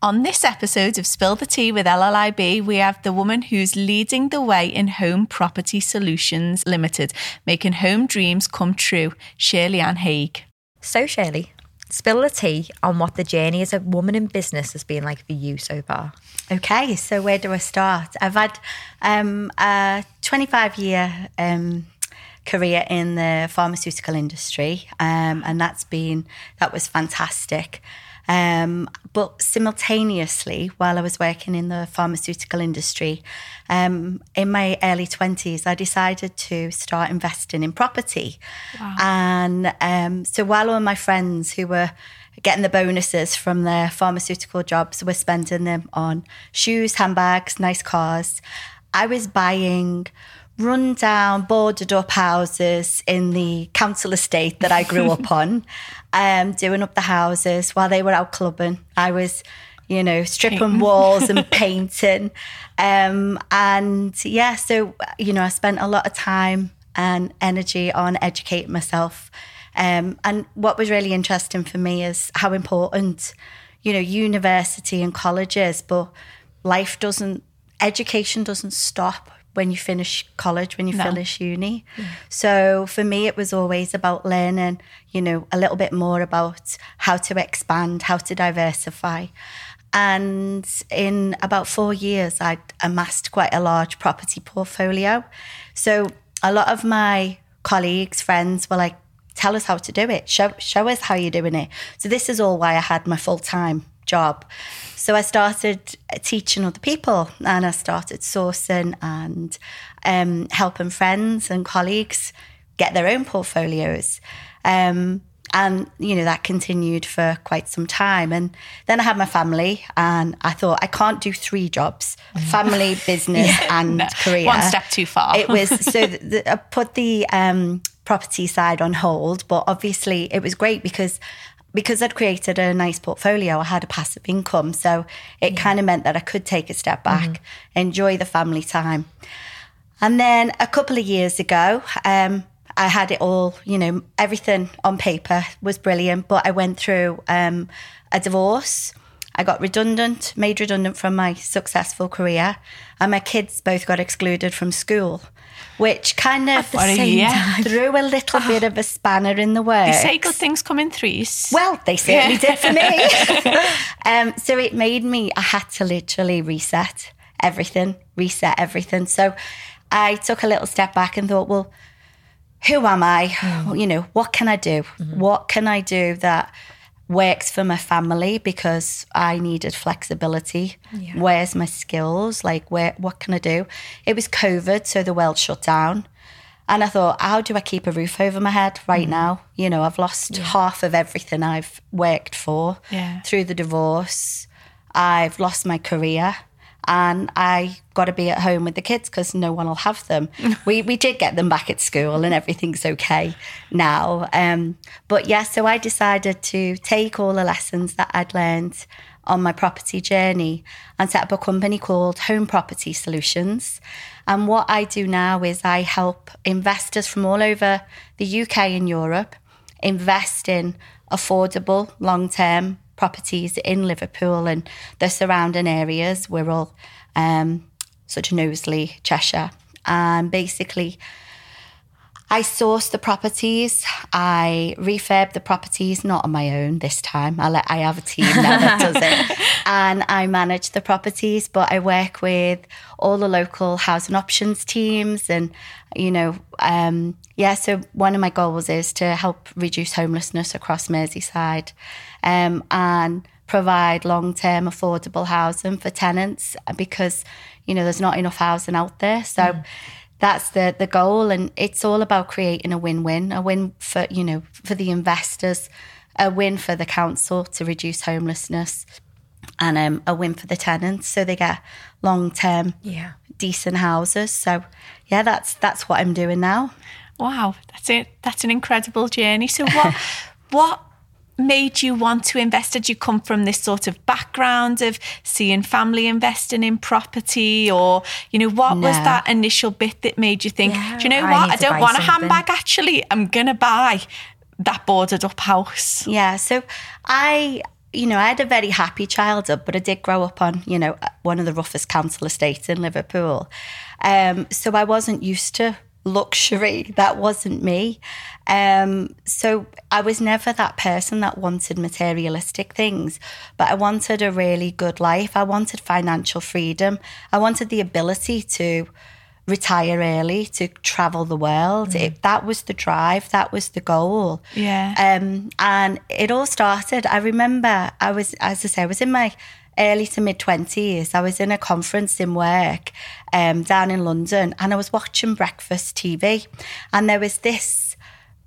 On this episode of Spill the Tea with LLIB, we have the woman who's leading the way in Home Property Solutions Limited, making home dreams come true, Shirley Ann Haig. So, Shirley, spill the tea on what the journey as a woman in business has been like for you so far. Okay, so where do I start? I've had um, a 25 year um, career in the pharmaceutical industry, um, and that's been that was fantastic. Um, but simultaneously, while I was working in the pharmaceutical industry, um, in my early 20s, I decided to start investing in property. Wow. And um, so while all my friends who were getting the bonuses from their pharmaceutical jobs were spending them on shoes, handbags, nice cars, I was buying run down, boarded up houses in the council estate that I grew up on, um, doing up the houses while they were out clubbing. I was, you know, stripping walls and painting. Um, and yeah, so, you know, I spent a lot of time and energy on educating myself. Um, and what was really interesting for me is how important, you know, university and college is, but life doesn't, education doesn't stop when you finish college, when you no. finish uni. Mm. So for me, it was always about learning, you know, a little bit more about how to expand, how to diversify. And in about four years, I'd amassed quite a large property portfolio. So a lot of my colleagues, friends were like, tell us how to do it. Show, show us how you're doing it. So this is all why I had my full time job. So I started teaching other people and I started sourcing and um, helping friends and colleagues get their own portfolios. Um, and you know that continued for quite some time. And then i had my family and i thought i can't do three jobs family business yeah, and no, career. one step too far. It was so the, the, i put the um, property side on hold but obviously it was great because because I'd created a nice portfolio, I had a passive income. So it yeah. kind of meant that I could take a step back, mm-hmm. enjoy the family time. And then a couple of years ago, um, I had it all, you know, everything on paper was brilliant, but I went through um, a divorce. I got redundant, made redundant from my successful career, and my kids both got excluded from school which kind of the same yeah. threw a little bit of a spanner in the works. They say good things come in threes. Well, they certainly yeah. did for me. um, so it made me, I had to literally reset everything, reset everything. So I took a little step back and thought, well, who am I? Mm. You know, what can I do? Mm-hmm. What can I do that works for my family because I needed flexibility. Yeah. Where's my skills? Like, where? What can I do? It was COVID, so the world shut down. And I thought, how do I keep a roof over my head right mm. now? You know, I've lost yeah. half of everything I've worked for yeah. through the divorce. I've lost my career and I got to be at home with the kids because no one will have them. we we did get them back at school and everything's okay now. Um, but yeah, so I decided to take all the lessons that I'd learned on my property journey and set up a company called Home Property Solutions. And what I do now is I help investors from all over the UK and Europe invest in affordable long term properties in Liverpool and the surrounding areas. We're all um, such as Knowsley, Cheshire. And basically, I source the properties. I refurb the properties, not on my own this time. I let I have a team now that does it, and I manage the properties. But I work with all the local housing options teams, and you know, um, yeah. So one of my goals is to help reduce homelessness across Merseyside, um, and provide long term affordable housing for tenants because you know there's not enough housing out there. So. Mm that's the the goal and it's all about creating a win-win a win for you know for the investors a win for the council to reduce homelessness and um, a win for the tenants so they get long-term yeah. decent houses. So yeah that's that's what i'm doing now. Wow that's it. That's an incredible journey. So what what made you want to invest? Did you come from this sort of background of seeing family investing in property, or you know, what no. was that initial bit that made you think, yeah, do you know I what? I don't want something. a handbag. Actually, I'm gonna buy that boarded up house. Yeah. So I you know, I had a very happy childhood, but I did grow up on, you know, one of the roughest council estates in Liverpool. Um, so I wasn't used to luxury. That wasn't me. Um, so I was never that person that wanted materialistic things, but I wanted a really good life. I wanted financial freedom. I wanted the ability to retire early, to travel the world. It, that was the drive. That was the goal. Yeah. Um, and it all started. I remember I was, as I say, I was in my early to mid 20s. I was in a conference in work um, down in London and I was watching breakfast TV. And there was this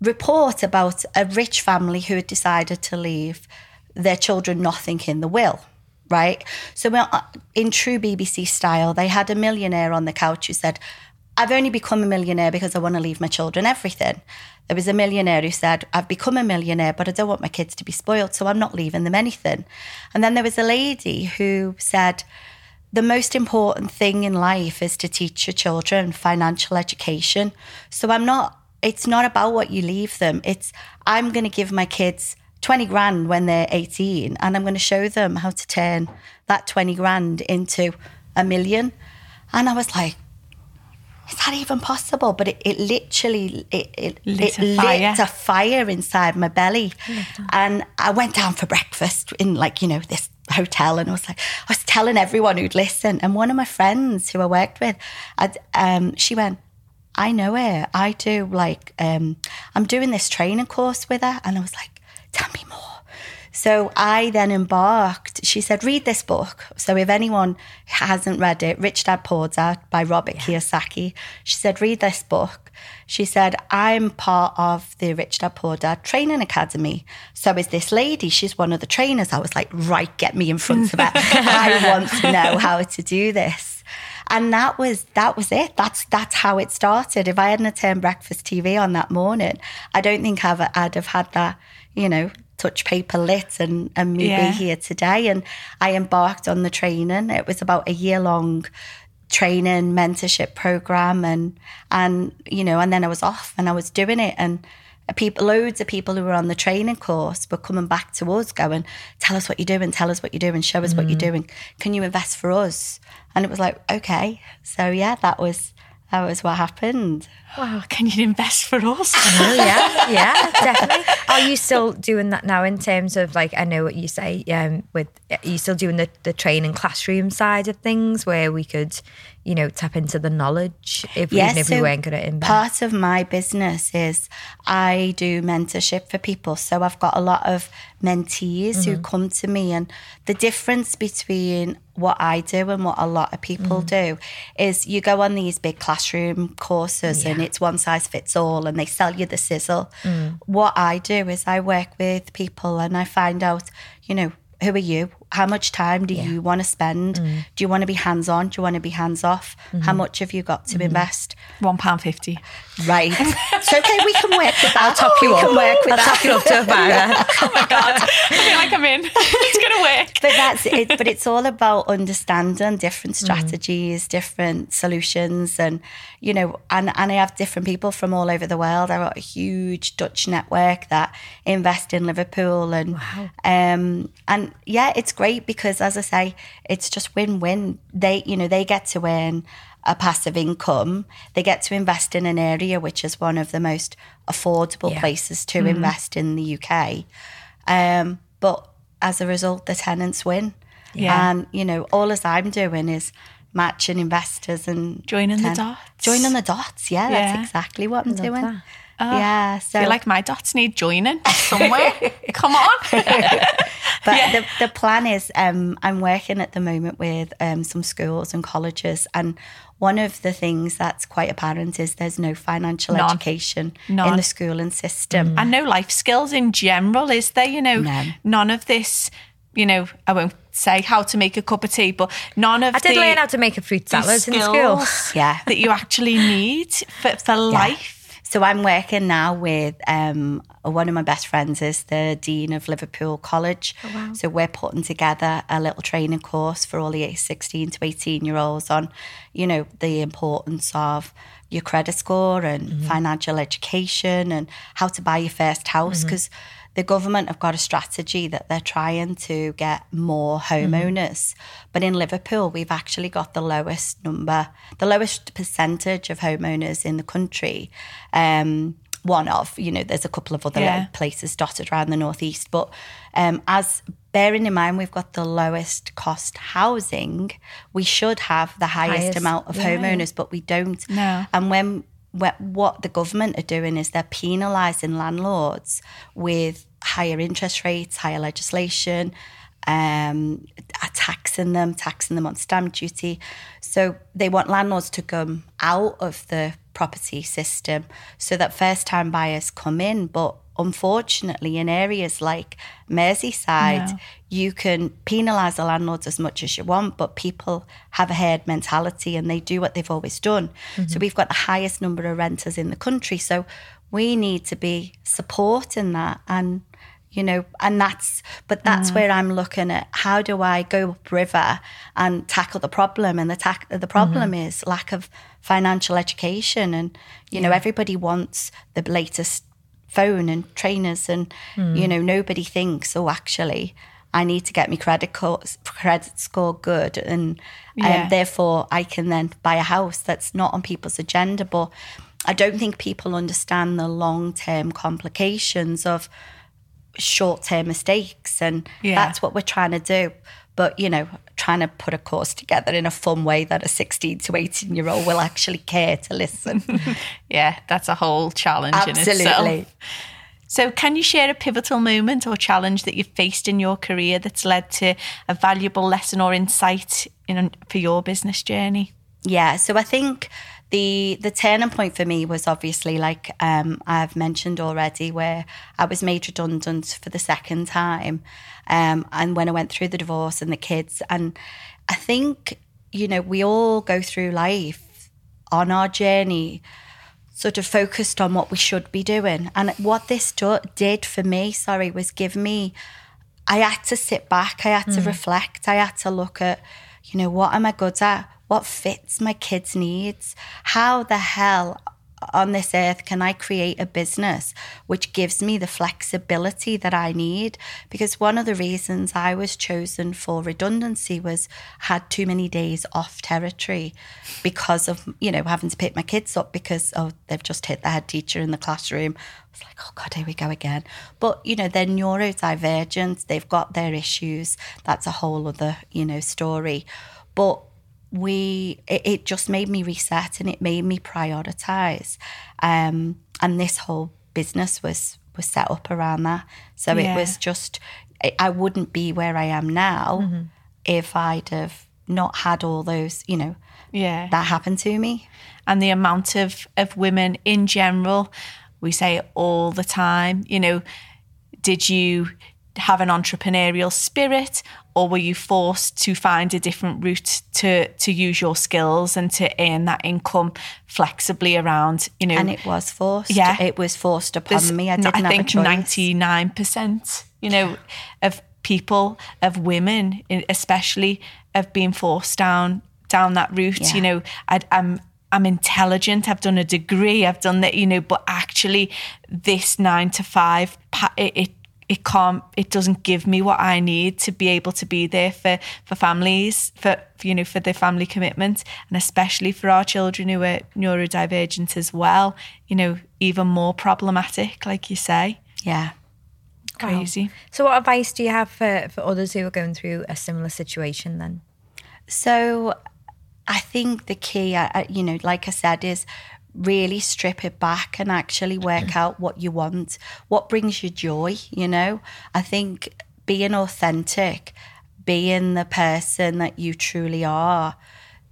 report about a rich family who had decided to leave their children nothing in the will. Right. So, in true BBC style, they had a millionaire on the couch who said, I've only become a millionaire because I want to leave my children everything. There was a millionaire who said, I've become a millionaire, but I don't want my kids to be spoiled, so I'm not leaving them anything. And then there was a lady who said, the most important thing in life is to teach your children financial education. So I'm not, it's not about what you leave them. It's, I'm going to give my kids 20 grand when they're 18 and I'm going to show them how to turn that 20 grand into a million. And I was like, is that even possible? But it, it literally it, it, Lit it a fire. lit a fire inside my belly. And I went down for breakfast in like, you know, this hotel and I was like, I was telling everyone who'd listen. And one of my friends who I worked with, um, she went, I know her. I do like, um, I'm doing this training course with her. And I was like, tell me more. So I then embarked. She said, read this book. So if anyone hasn't read it, Rich Dad Poor Dad by Robert Kiyosaki. She said, read this book. She said, I'm part of the Rich Dad Poor Dad Training Academy. So is this lady. She's one of the trainers. I was like, right, get me in front of her. I want to know how to do this. And that was that was it. That's that's how it started. If I hadn't turned breakfast TV on that morning, I don't think I've, I'd have had that, you know, touch paper lit and, and me Yeah. be here today. And I embarked on the training. It was about a year long training mentorship program and and you know and then I was off and I was doing it and people loads of people who were on the training course were coming back to us going tell us what you're doing tell us what you're doing show us what you're mm. doing can you invest for us and it was like okay so yeah that was that was what happened Wow, can you invest for us? Oh, yeah, yeah, definitely. Are you still doing that now in terms of like I know what you say um, with are you still doing the the training classroom side of things where we could you know tap into the knowledge if even if we so weren't going to invest. Part of my business is I do mentorship for people. So I've got a lot of mentees who mm-hmm. come to me, and the difference between what I do and what a lot of people mm-hmm. do is you go on these big classroom courses and it's one size fits all and they sell you the sizzle. Mm. What I do is I work with people and I find out, you know, who are you? How much time do you want to spend? Mm. Do you want to be hands on? Do you want to be hands off? How mm-hmm. much have you got to mm-hmm. invest? One pound fifty. Right. it's okay, we can work with that. I'll top you we up. can work with I'll that. top you up to a bag. Oh my god, I feel like I'm in. it's gonna work. But that's it. But it's all about understanding different mm-hmm. strategies, different solutions, and you know, and and I have different people from all over the world. I've got a huge Dutch network that invest in Liverpool, and um, and yeah, it's great because as I say, it's just win-win. They, you know, they get to earn a passive income. They get to invest in an area which is one of the most affordable Yeah. places to invest in the UK. Um, but as a result, the tenants win. Yeah. And, you know, all as I'm doing is matching investors and Joining the dots. Joining the dots. Yeah, Yeah. that's exactly what I'm doing. that. Yeah. I So feel like my dots need joining somewhere. Come on. But Yeah. the, the plan is um, I'm working at the moment with um, some schools and colleges. And one of the things that's quite apparent is there's no financial None. education in the schooling system. and no life skills in general, is there? You know, No. none of this. You know, I won't say how to make a cup of tea, but none of I did the, learn how to make a fruit salad in school. Yeah. that you actually need for, for life. So I'm working now with um, one of my best friends is the dean of Liverpool College. So we're putting together a little training course for all the 16 to 18 year olds on, you know, the importance of your credit score and financial education and how to buy your first house. Because the government have got a strategy that they're trying to get more homeowners. But in Liverpool, we've actually got the lowest number, the lowest percentage of homeowners in the country. Um, one of, you know, there's a couple of other Yeah. places dotted around the northeast. But um, as bearing in mind we've got the lowest cost housing, we should have the highest, Highest, amount of yeah. homeowners, but we don't. No. And when what the government are doing is they're penalising landlords with higher interest rates, higher legislation, um, taxing them, taxing them on stamp duty. So they want landlords to come out of the property system so that first time buyers come in. But unfortunately, in areas like Merseyside, No. you can penalise the landlords as much as you want, but people have a herd mentality and they do what they've always done. So mm-hmm. we've got the highest number of renters in the country. So we need to be supporting that and you know and that's but that's mm. where i'm looking at how do i go upriver and tackle the problem and the tack the problem mm-hmm. is lack of financial education and you know everybody wants the latest phone and trainers and you know nobody thinks oh actually i need to get my credit co- credit score good and Yeah. um, therefore i can then buy a house that's not on people's agenda but i don't think people understand the long-term complications of short-term mistakes and Yeah. that's what we're trying to do but you know trying to put a course together in a fun way that a 16 to 18 year old will actually care to listen Yeah, that's a whole challenge in itself. absolutely. So, can you share a pivotal moment or challenge that you've faced in your career that's led to a valuable lesson or insight in for your business journey? Yeah, so I think the the turning point for me was obviously like um, I've mentioned already, where I was made redundant for the second time, um, and when I went through the divorce and the kids, and I think you know we all go through life on our journey sort of focused on what we should be doing. And what this do- did for me, sorry, was give me, I had to sit back, I had to reflect, I had to look at, you know, what am I good at? What fits my kids' needs? How the hell on this earth can I create a business which gives me the flexibility that I need? Because one of the reasons I was chosen for redundancy was had too many days off territory because of, you know, having to pick my kids up because oh they've just hit the head teacher in the classroom. I was like, oh God, here we go again. But, you know, they're neurodivergent, they've got their issues. That's a whole other, you know, story. But we it, it just made me reset and it made me prioritize um and this whole business was was set up around that so Yeah. it was just I- i wouldn't be where i am now if i'd have not had all those you know Yeah. that happened to me and the amount of, of women in general, we say it all the time, you know, did you have an entrepreneurial spirit or were you forced to find a different route to to use your skills and to earn that income flexibly around, you know, and it was forced Yeah. it was forced upon there's me i didn't have think a choice ninety nine percent, you know, of people of women, i- especially, have been forced down down that route. Yeah. You know, I, I'm I'm intelligent. I've done a degree. I've done that. You know, but actually, this nine to five, it. it it can't it doesn't give me what I need to be able to be there for for families for you know for the family commitment and especially for our children who are neurodivergent as well you know even more problematic like you say. Yeah. Crazy. So, what advice do you have for, for others who are going through a similar situation then? So I think the key, I- I- you know, like I said, is really strip it back and actually work out what you want, what brings you joy, you know? I think being authentic, being the person that you truly are,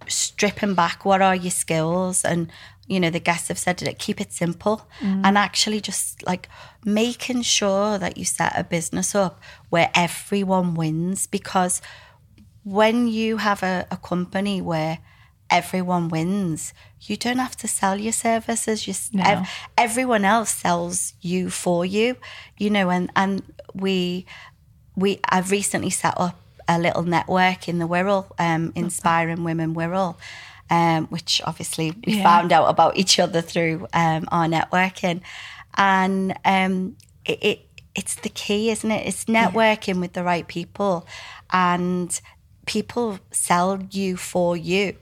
stripping back what are your skills and you know the guests have said it keep it simple mm. and actually just like making sure that you set a business up where everyone wins because when you have a, a company where everyone wins, you don't have to sell your services. You, No. ev- everyone else sells you for you, you know. And and we we I've recently set up a little network in the Wirral, um, inspiring women Wirral. Um, which obviously we Yeah. found out about each other through um, our networking, and um, it, it it's the key, isn't it? It's networking with the right people and people sell you for you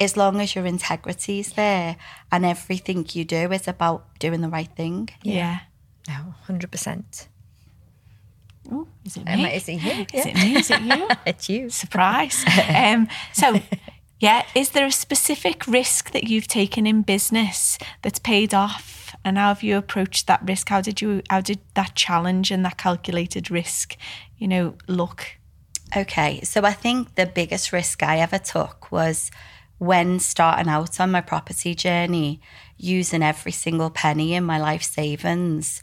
as long as your integrity is there and everything you do is about doing the right thing. Yeah. No, hundred percent. Oh, is it Um, me? is it you? Is it me? Is it you? It's you. Surprise. um, so, yeah, is there a specific risk that you've taken in business that's paid off? And how have you approached that risk? How did you? How did that challenge and that calculated risk, you know, look? Okay, so I think the biggest risk I ever took was when starting out on my property journey, using every single penny in my life savings.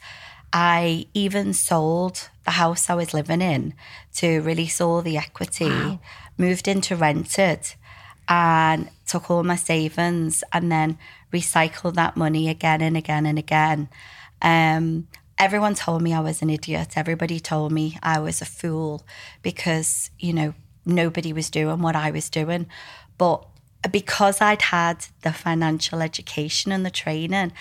I even sold the house I was living in to release all the equity, moved into rented, and took all my savings and then recycled that money again and again and again. Um, everyone told me I was an idiot. Everybody told me I was a fool because, you know, nobody was doing what I was doing. But because I'd had the financial education and the training,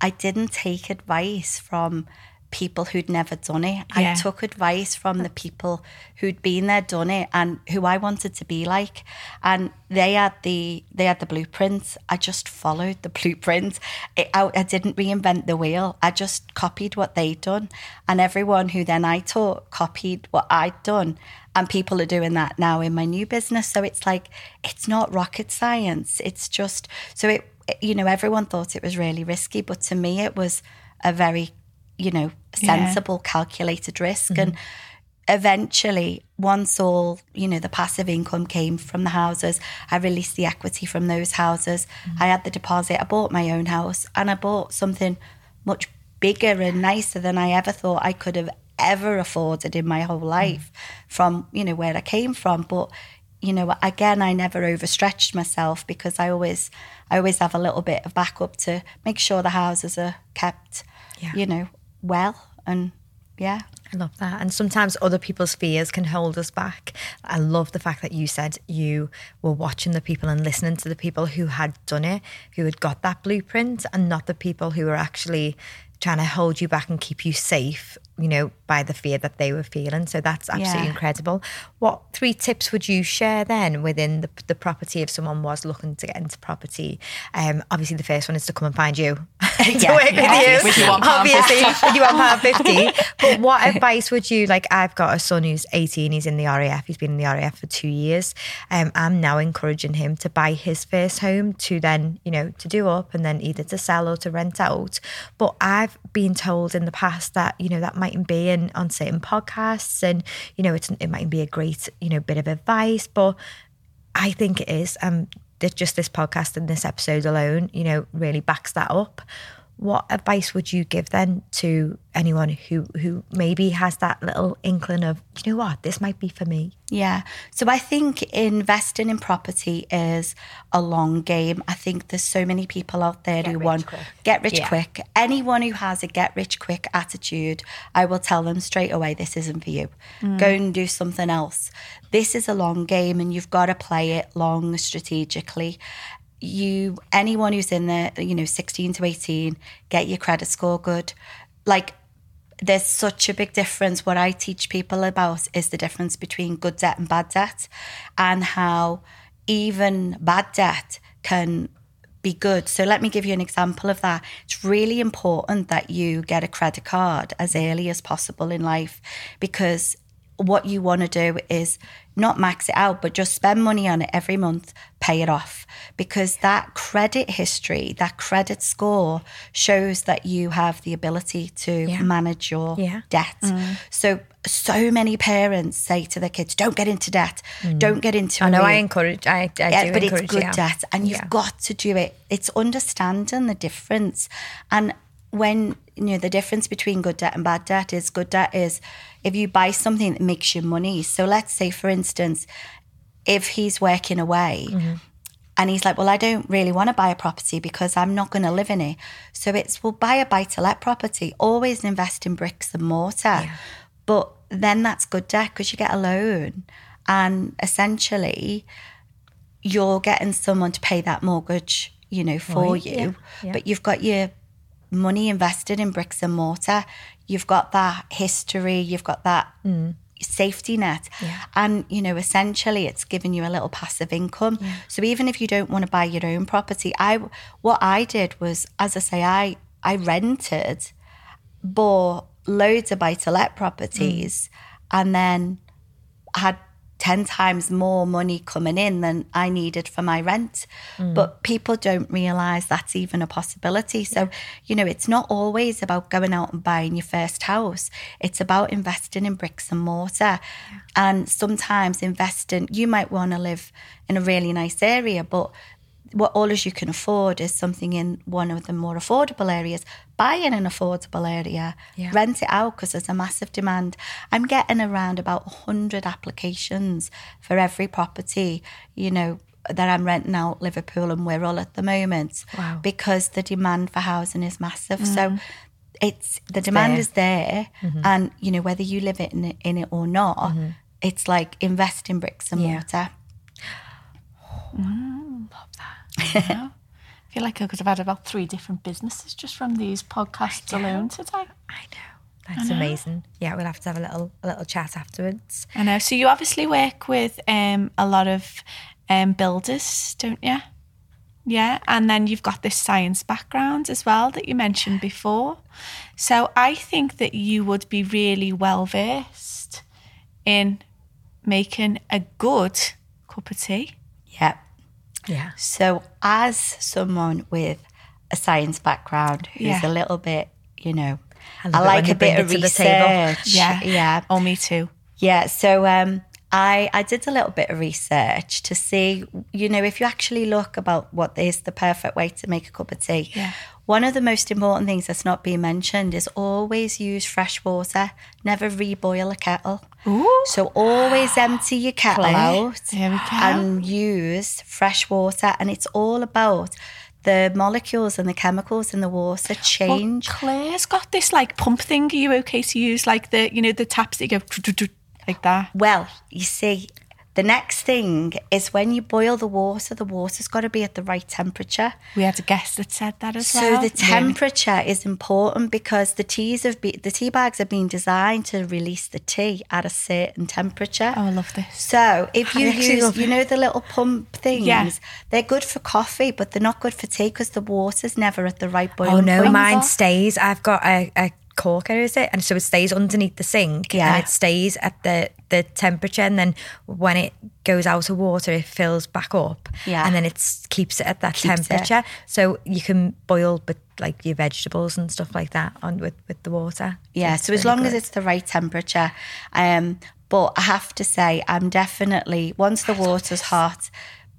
I didn't take advice from people who'd never done it. Yeah. I took advice from the people who'd been there, done it, and who I wanted to be like. And they had the they had the blueprint. I just followed the blueprints. It, I, I didn't reinvent the wheel. I just copied what they'd done, and everyone who then I taught copied what I'd done. And people are doing that now in my new business. So it's like it's not rocket science. It's just so it. You know, everyone thought it was really risky, but to me, it was a very you know, Yeah. sensible, calculated risk. Mm-hmm. And eventually, once all, you know, the passive income came from the houses, I released the equity from those houses. Mm-hmm. I had the deposit, I bought my own house, and I bought something much bigger and nicer than I ever thought I could have ever afforded in my whole mm-hmm. life from, you know, where I came from. But you know, again, I never overstretched myself because I always, I always have a little bit of backup to make sure the houses are kept, Yeah. you know, well and yeah. I love that. And sometimes other people's fears can hold us back. I love the fact that you said you were watching the people and listening to the people who had done it, who had got that blueprint, and not the people who were actually trying to hold you back and keep you safe, you know, by the fear that they were feeling. So that's absolutely Yeah. incredible. What three tips would you share then within the, the property if someone was looking to get into property? Um, obviously, the first one is to come and find you to Yeah, work yeah. with you. With your one pound obviously, with your one pound fifty. But what advice would you like? I've got a son who's eighteen. He's in the RAF. He's been in the RAF for two years. Um, I'm now encouraging him to buy his first home to then, you know, to do up and then either to sell or to rent out. But I've been told in the past that you know that mightn't be in on certain podcasts, and you know, it's it might be a great you know bit of advice, but I think it is. Um, just this podcast and this episode alone, you know, really backs that up. What advice would you give then to anyone who who maybe has that little inkling of, you know what, this might be for me? Yeah. So I think investing in property is a long game. I think there's so many people out there who want quick. get rich Yeah. quick. Anyone who has a get rich quick attitude, I will tell them straight away this isn't for you. Mm. Go and do something else. This is a long game and you've got to play it long strategically. You anyone who's in there, you know, 16 to 18, get your credit score good. Like there's such a big difference. What I teach people about is the difference between good debt and bad debt, and how even bad debt can be good. So let me give you an example of that. It's really important that you get a credit card as early as possible in life because what you want to do is not max it out, but just spend money on it every month, pay it off. Because that credit history, that credit score shows that you have the ability to Yeah. manage your Yeah. debt. Mm. So, so many parents say to their kids, don't get into debt, mm. don't get into I know I encourage I, I Yeah, do but encourage it's good yeah. debt, and you've got to do it. It's understanding the difference, and when you know the difference between good debt and bad debt is good debt is if you buy something that makes you money. So let's say, for instance, if he's working away. Mm-hmm. And he's like, Well, I don't really want to buy a property because I'm not going to live in it. So it's, Well, buy a buy to let property. Always invest in bricks and mortar. But then that's good debt because you get a loan. And essentially, you're getting someone to pay that mortgage, you know, for Right, you. yeah, yeah. But you've got your money invested in bricks and mortar. you've got that history, you've got that mm. safety net. And, you know, essentially it's giving you a little passive income. So even if you don't want to buy your own property, I what I did was, as I say, I I rented, bought loads of buy to let properties, mm. and then had 10 times more money coming in than I needed for my rent. Mm. But people don't realize that's even a possibility. So, you know, it's not always about going out and buying your first house, it's about investing in bricks and mortar. And sometimes investing, you might want to live in a really nice area, but what all as you can afford is something in one of the more affordable areas. Buy in an affordable area, Yeah. rent it out because there's a massive demand. I'm getting around about 100 applications for every property, you know, that I'm renting out Liverpool and Wirral at the moment Wow. because the demand for housing is massive. So it's the demand there. is there, and you know whether you live in it, in it or not, it's like invest in bricks and Yeah. mortar. I feel like I could have had about three different businesses just from these podcasts alone today. I know. That's amazing. Yeah, we'll have to have a little a little chat afterwards. I know. So you obviously work with um, a lot of um, builders, don't you? Yeah, and then you've got this science background as well that you mentioned before. So I think that you would be really well versed in making a good cup of tea. Yeah. Yeah. So, as someone with a science background who's Yeah. a little bit, you know, I I, love it when like a bit of to the table. research. Yeah. yeah, Oh, me too. yeah. So, um, I I did a little bit of research to see, you know, if you actually look about what is the perfect way to make a cup of tea. Yeah. One of the most important things that's not being mentioned is always use fresh water. Never reboil a kettle. Ooh. So always empty your kettle out and use fresh water. And it's all about the molecules and the chemicals in the water change. Well, Claire's got this like pump thing. Are you okay to use like the you know the taps that you go like that? Well, you see, the next thing is when you boil the water, the water's got to be at the right temperature. We had a guest that said that as So well. So the temperature is important because the teas have be, the tea bags have been designed to release the tea at a certain temperature. Oh, I love this. So if you use, you know, the little pump things, Yeah. they're good for coffee, but they're not good for tea because the water's never at the right oh, boiling Oh no, point. mine stays. I've got a, a Quooker, is it? And so it stays underneath the sink Yeah. and it stays at the, the temperature. And then when it goes out of water, it fills back up. Yeah. And then it keeps it at that Keeps it. temperature. So you can boil with like your vegetables and stuff like that on with, with the water. Yeah, it's so as really long as it's the right temperature. Um, but I have to say, I'm definitely once the water's hot,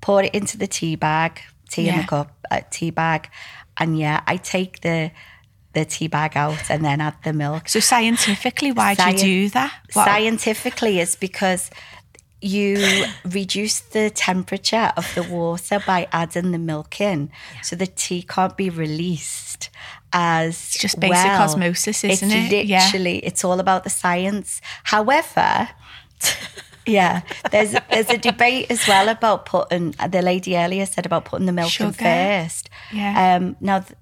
pour it into the tea bag, tea in Yeah. the cup, uh, tea bag, and yeah, I take the the tea bag out and then add the milk. So scientifically, why do you do that? What- Scientifically, is because you reduce the temperature of the water by adding the milk in, so the tea can't be released as It's just basic well. osmosis, isn't it's it? Yeah. Literally, it's all about the science. However. Yeah, there's there's a debate as well about putting. The lady earlier said about putting the milk in first. Yeah. Um, now, th-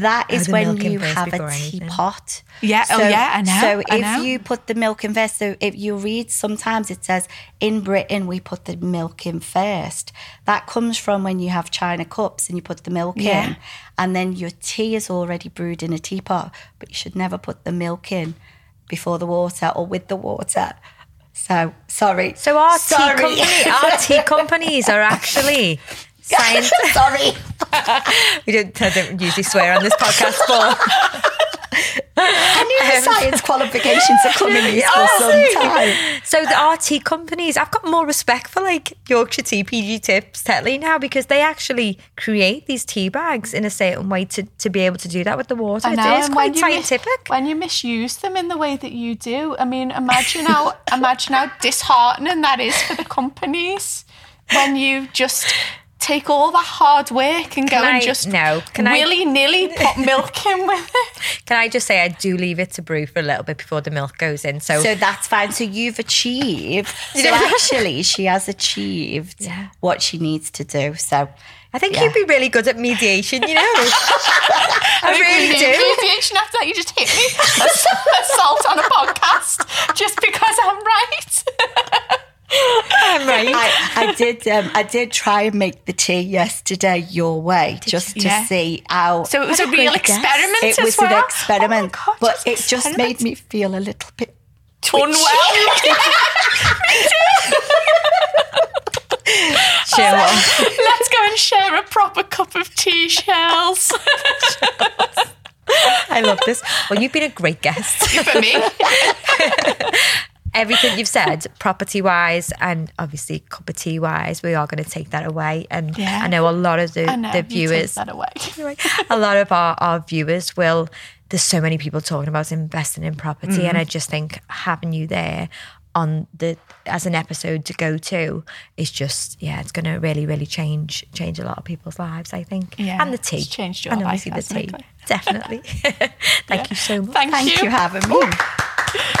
that is the when you have before a anything. teapot. Yeah, oh yeah, I know, So I if know. you put the milk in first, so if you read sometimes it says in Britain we put the milk in first. That comes from when you have china cups and you put the milk Yeah. in, and then your tea is already brewed in a teapot. But you should never put the milk in before the water or with the water. So sorry. So our sorry. tea company, our tea companies are actually science. sorry. we don't, I don't usually swear on this podcast, but I knew the um, science qualifications are coming in for some time. So the RT companies, I've got more respect for like Yorkshire Tea, PG Tips, Tetley now because they actually create these tea bags in a certain way to, to be able to do that with the water. I know, it is quite when you mis- scientific. when you misuse them in the way that you do, I mean, imagine how imagine how disheartening that is for the companies when you just take all that hard work and go Can and just no, can I- willy nilly put milk in with it. Can I just say I do leave it to brew for a little bit before the milk goes in. So, So that's fine. So you've achieved. So actually, she has achieved Yeah. what she needs to do. So I think yeah. you'd be really good at mediation, you know? I think really do. Mediation after that, you just hit me Ass- assault on a podcast just because I'm right. Right. I, I did. Um, I did try and make the tea yesterday your way, just to Yeah. see how. So it was a real great guess. experiment it as was well. an experiment, Oh God, but just it just made me feel a little bit unwell. Chill. Let's go and share a proper cup of tea shells I love this. Well, you've been a great guest. for me. Everything you've said, property wise, and obviously cup of tea wise, we are going to take that away. And Yeah. I know a lot of the, know, the viewers, that away. a lot of our, our viewers will there's so many people talking about investing in property Mm-hmm. and i just think having you there on the as an episode to go to is just yeah it's going to really really change change a lot of people's lives i think Yeah, and the tea it's changed your and life, the tea definitely thank you so much Thank, Thank you. you for having me.